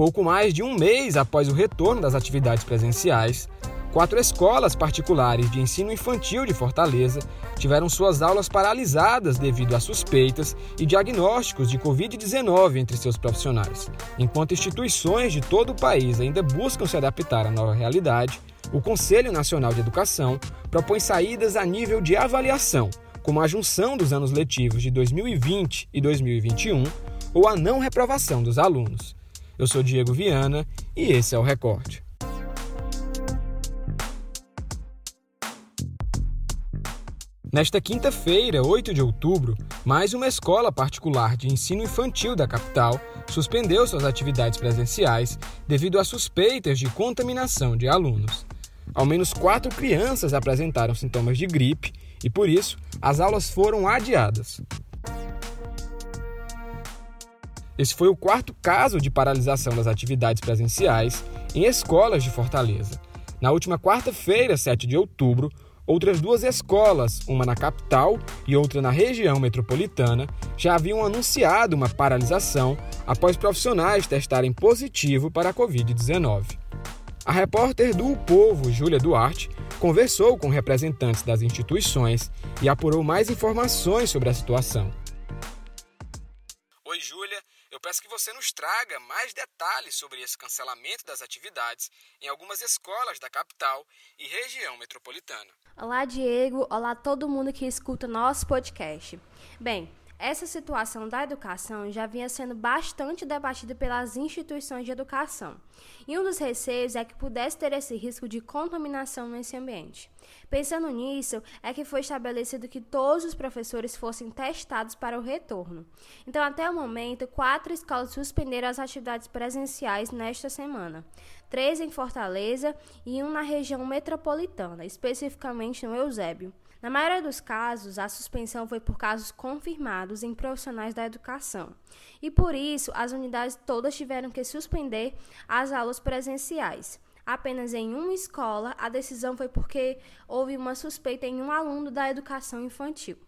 Pouco mais de um mês após o retorno das atividades presenciais, Quatro escolas particulares de ensino infantil de Fortaleza tiveram suas aulas paralisadas devido a suspeitas e diagnósticos de Covid-19 entre seus profissionais. Enquanto instituições de todo o país ainda buscam se adaptar à nova realidade, o Conselho Nacional de Educação propõe saídas a nível de avaliação, como a junção dos anos letivos de 2020 e 2021 ou a não reprovação dos alunos. Eu sou Diego Viana e esse é o Recorte. Nesta quinta-feira, 8 de outubro, mais uma escola particular de ensino infantil da capital suspendeu suas atividades presenciais devido a suspeitas de contaminação de alunos. Ao menos quatro crianças apresentaram sintomas de gripe e, por isso, as aulas foram adiadas. Esse foi o quarto caso de paralisação das atividades presenciais em escolas de Fortaleza. Na última quarta-feira, 7 de outubro, Outras duas escolas, uma na capital e outra na região metropolitana, já haviam anunciado uma paralisação após profissionais testarem positivo para a Covid-19. A repórter do o Povo, Júlia Duarte, conversou com representantes das instituições e apurou mais informações sobre a situação. Oi, Júlia. Eu peço que você nos traga mais detalhes sobre esse cancelamento das atividades em algumas escolas da capital e região metropolitana. Olá, Diego. Olá, todo mundo que escuta nosso podcast. Bem, essa situação da educação já vinha sendo bastante debatida pelas instituições de educação. E um dos receios é que pudesse ter esse risco de contaminação nesse ambiente. Pensando nisso, é que foi estabelecido que todos os professores fossem testados para o retorno. Então, até o momento, quatro escolas suspenderam as atividades presenciais nesta semana: três em Fortaleza e um na região metropolitana, especificamente no Eusébio. Na maioria dos casos, a suspensão foi por casos confirmados em profissionais da educação. E por isso, as unidades todas tiveram que suspender as aulas presenciais. Apenas em uma escola, a decisão foi porque houve uma suspeita em um aluno da educação infantil.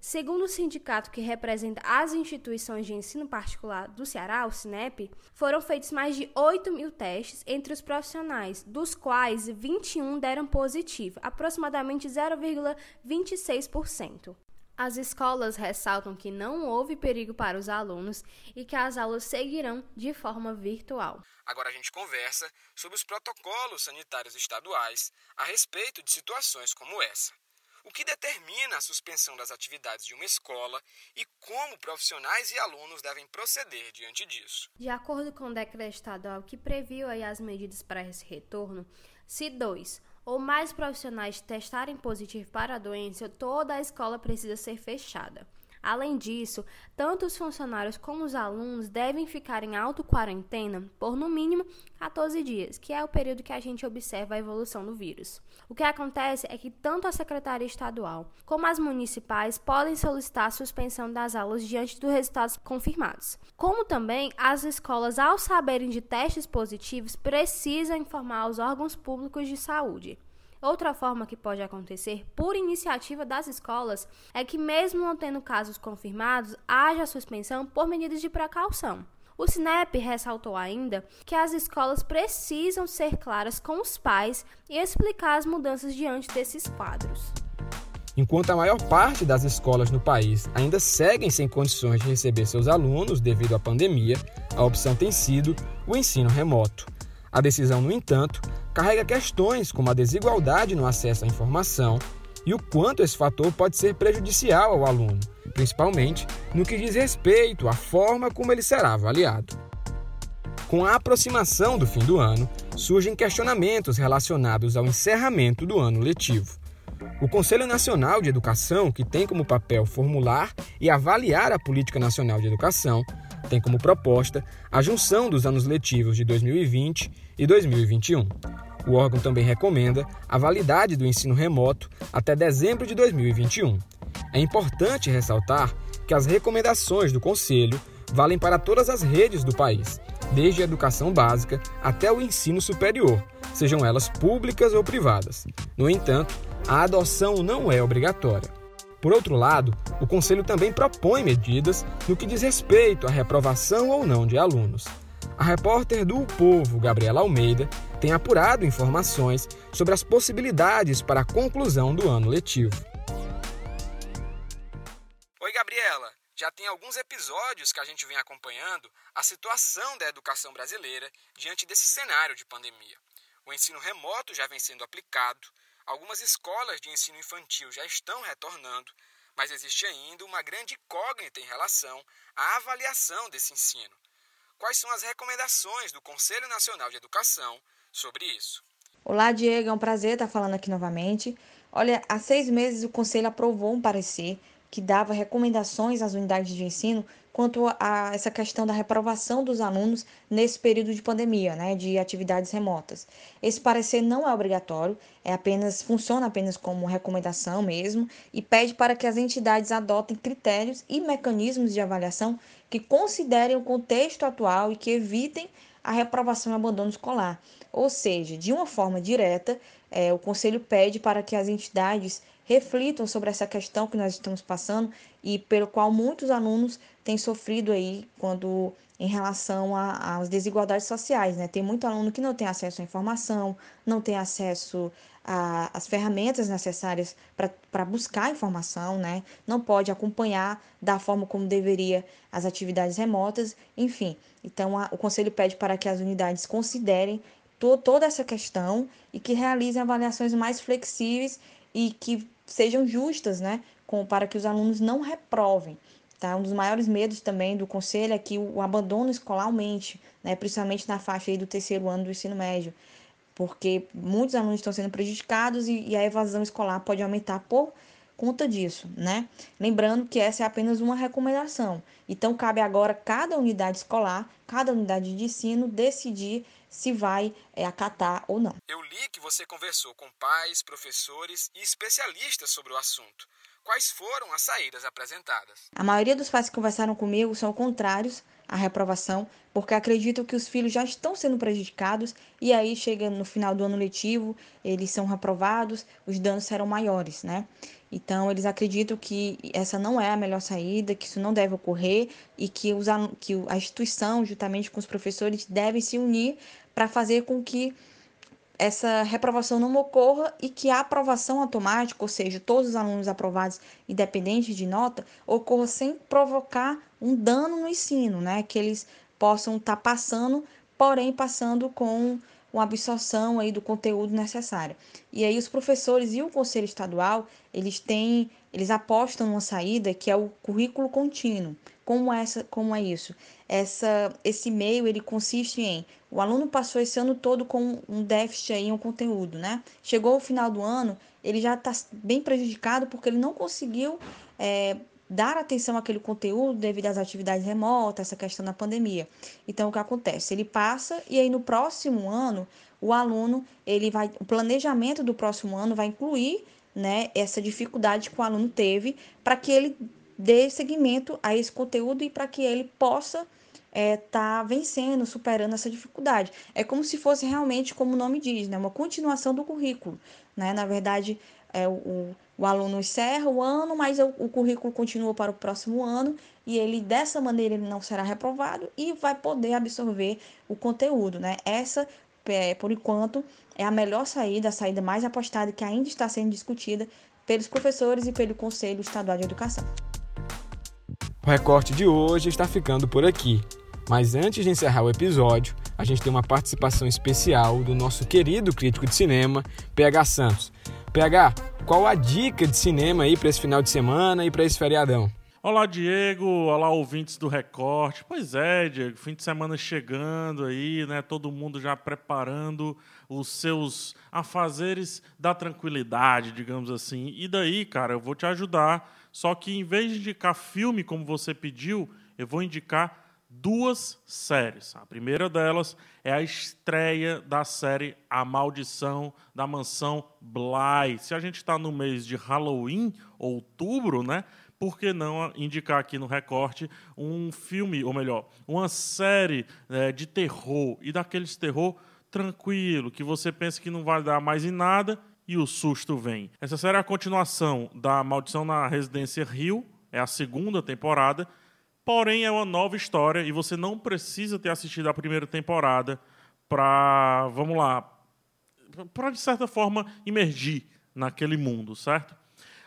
Segundo o sindicato que representa as instituições de ensino particular do Ceará, o SINEP, foram feitos mais de 8 mil testes entre os profissionais, dos quais 21 deram positivo, aproximadamente 0,26%. As escolas ressaltam que não houve perigo para os alunos e que as aulas seguirão de forma virtual. Agora a gente conversa sobre os protocolos sanitários estaduais a respeito de situações como essa o que determina a suspensão das atividades de uma escola e como profissionais e alunos devem proceder diante disso. De acordo com o decreto estadual que previu as medidas para esse retorno, se dois ou mais profissionais testarem positivo para a doença, toda a escola precisa ser fechada. Além disso, tanto os funcionários como os alunos devem ficar em auto-quarentena por no mínimo 14 dias, que é o período que a gente observa a evolução do vírus. O que acontece é que tanto a Secretaria Estadual como as municipais podem solicitar a suspensão das aulas diante dos resultados confirmados. Como também as escolas, ao saberem de testes positivos, precisam informar os órgãos públicos de saúde. Outra forma que pode acontecer por iniciativa das escolas é que, mesmo não tendo casos confirmados, haja suspensão por medidas de precaução. O SNEP ressaltou ainda que as escolas precisam ser claras com os pais e explicar as mudanças diante desses quadros. Enquanto a maior parte das escolas no país ainda seguem sem condições de receber seus alunos devido à pandemia, a opção tem sido o ensino remoto. A decisão, no entanto, carrega questões como a desigualdade no acesso à informação e o quanto esse fator pode ser prejudicial ao aluno, principalmente no que diz respeito à forma como ele será avaliado. Com a aproximação do fim do ano, surgem questionamentos relacionados ao encerramento do ano letivo. O Conselho Nacional de Educação, que tem como papel formular e avaliar a Política Nacional de Educação, tem como proposta a junção dos anos letivos de 2020 e 2021. O órgão também recomenda a validade do ensino remoto até dezembro de 2021. É importante ressaltar que as recomendações do Conselho valem para todas as redes do país, desde a educação básica até o ensino superior, sejam elas públicas ou privadas. No entanto, a adoção não é obrigatória. Por outro lado, o Conselho também propõe medidas no que diz respeito à reprovação ou não de alunos. A repórter do o Povo, Gabriela Almeida, tem apurado informações sobre as possibilidades para a conclusão do ano letivo. Oi, Gabriela. Já tem alguns episódios que a gente vem acompanhando a situação da educação brasileira diante desse cenário de pandemia. O ensino remoto já vem sendo aplicado, algumas escolas de ensino infantil já estão retornando, mas existe ainda uma grande incógnita em relação à avaliação desse ensino. Quais são as recomendações do Conselho Nacional de Educação sobre isso? Olá, Diego, é um prazer estar falando aqui novamente. Olha, há seis meses o Conselho aprovou um parecer que dava recomendações às unidades de ensino quanto a essa questão da reprovação dos alunos nesse período de pandemia, né, de atividades remotas. Esse parecer não é obrigatório, é apenas funciona apenas como recomendação mesmo e pede para que as entidades adotem critérios e mecanismos de avaliação que considerem o contexto atual e que evitem a reprovação e abandono escolar. Ou seja, de uma forma direta, é, o Conselho pede para que as entidades reflitam sobre essa questão que nós estamos passando e pelo qual muitos alunos têm sofrido aí quando em relação às desigualdades sociais, né? Tem muito aluno que não tem acesso à informação, não tem acesso às ferramentas necessárias para buscar informação, né? Não pode acompanhar da forma como deveria as atividades remotas, enfim. Então, a, o Conselho pede para que as unidades considerem to, toda essa questão e que realizem avaliações mais flexíveis e que sejam justas, né, com, para que os alunos não reprovem. Tá? Um dos maiores medos também do conselho é que o abandono escolar aumente, né, principalmente na faixa do terceiro ano do ensino médio, porque muitos alunos estão sendo prejudicados e, e a evasão escolar pode aumentar por conta disso, né? Lembrando que essa é apenas uma recomendação. Então cabe agora cada unidade escolar, cada unidade de ensino decidir se vai é, acatar ou não. Eu li que você conversou com pais, professores e especialistas sobre o assunto. Quais foram as saídas apresentadas? A maioria dos pais que conversaram comigo são contrários à reprovação, porque acreditam que os filhos já estão sendo prejudicados e aí chega no final do ano letivo, eles são reprovados, os danos serão maiores, né? Então, eles acreditam que essa não é a melhor saída, que isso não deve ocorrer e que, os, que a instituição, juntamente com os professores, devem se unir para fazer com que essa reprovação não ocorra e que a aprovação automática, ou seja, todos os alunos aprovados, independente de nota, ocorra sem provocar um dano no ensino, né? Que eles possam estar tá passando, porém passando com uma absorção aí do conteúdo necessário. E aí os professores e o conselho estadual, eles têm, eles apostam numa saída que é o currículo contínuo. Como essa, como é isso? Essa esse meio ele consiste em o aluno passou esse ano todo com um déficit aí em um conteúdo, né? Chegou o final do ano, ele já está bem prejudicado porque ele não conseguiu é, dar atenção àquele conteúdo devido às atividades remotas, essa questão da pandemia. Então, o que acontece? Ele passa e aí no próximo ano, o aluno, ele vai, o planejamento do próximo ano vai incluir, né, essa dificuldade que o aluno teve para que ele dê seguimento a esse conteúdo e para que ele possa é, tá vencendo, superando essa dificuldade. É como se fosse realmente, como o nome diz, né, uma continuação do currículo. Né? Na verdade, é, o, o aluno encerra o ano, mas o, o currículo continua para o próximo ano e ele dessa maneira ele não será reprovado e vai poder absorver o conteúdo, né? Essa, é, por enquanto, é a melhor saída, a saída mais apostada que ainda está sendo discutida pelos professores e pelo Conselho Estadual de Educação. O recorte de hoje está ficando por aqui. Mas antes de encerrar o episódio, a gente tem uma participação especial do nosso querido crítico de cinema, PH Santos. PH, qual a dica de cinema aí para esse final de semana e para esse feriadão? Olá, Diego. Olá, ouvintes do Recorte. Pois é, Diego, fim de semana chegando aí, né? Todo mundo já preparando os seus afazeres da tranquilidade, digamos assim. E daí, cara, eu vou te ajudar. Só que em vez de indicar filme como você pediu, eu vou indicar duas séries. A primeira delas é a estreia da série A Maldição da Mansão Bly. Se a gente está no mês de Halloween, outubro, né? Por que não indicar aqui no recorte um filme, ou melhor, uma série é, de terror e daqueles terror tranquilo, que você pensa que não vai dar mais em nada e o susto vem. Essa série é a continuação da Maldição na Residência Rio, é a segunda temporada Porém, é uma nova história e você não precisa ter assistido a primeira temporada para, vamos lá, para de certa forma imergir naquele mundo, certo?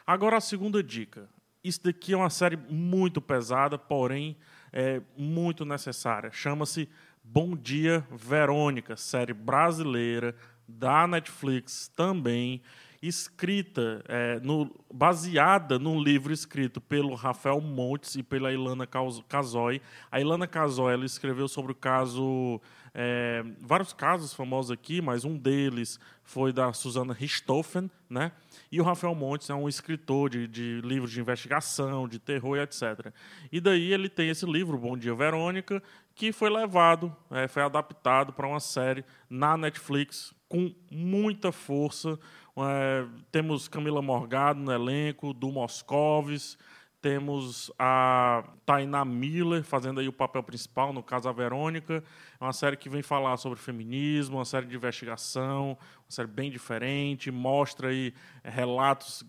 Agora a segunda dica. Isso daqui é uma série muito pesada, porém é muito necessária. Chama-se Bom Dia Verônica, série brasileira da Netflix também, escrita, é, no, baseada num livro escrito pelo Rafael Montes e pela Ilana Casoy. A Ilana Casoy ela escreveu sobre o caso, é, vários casos famosos aqui, mas um deles foi da Susana Richthofen, né? E o Rafael Montes é um escritor de, de livros de investigação, de terror e etc. E daí ele tem esse livro, Bom Dia Verônica, que foi levado, é, foi adaptado para uma série na Netflix com muita força. É, temos Camila Morgado no elenco, do Moscovis, temos a Tainá Miller fazendo aí o papel principal, no caso a Verônica. É uma série que vem falar sobre feminismo, uma série de investigação, uma série bem diferente, mostra aí é, relatos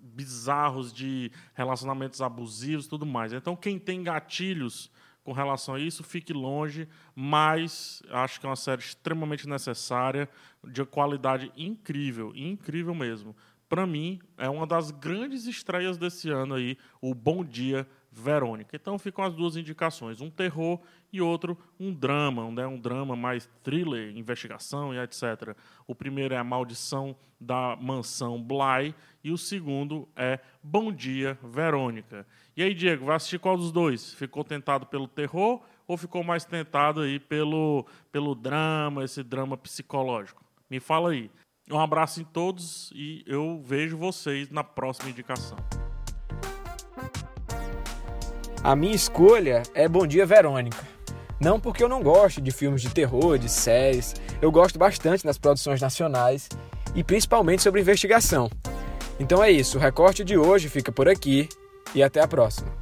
bizarros de relacionamentos abusivos e tudo mais. Então, quem tem gatilhos com relação a isso, fique longe, mas acho que é uma série extremamente necessária, de qualidade incrível, incrível mesmo. Para mim, é uma das grandes estreias desse ano aí, o Bom Dia Verônica. Então ficam as duas indicações, um terror e outro um drama, né? um drama mais thriller, investigação e etc. O primeiro é A Maldição da Mansão Bly e o segundo é Bom Dia Verônica. E aí, Diego, vai assistir qual dos dois? Ficou tentado pelo terror ou ficou mais tentado aí pelo, pelo drama, esse drama psicológico? Me fala aí. Um abraço em todos e eu vejo vocês na próxima indicação. A minha escolha é Bom Dia Verônica. Não porque eu não gosto de filmes de terror, de séries, eu gosto bastante das produções nacionais e principalmente sobre investigação. Então é isso, o recorte de hoje fica por aqui e até a próxima.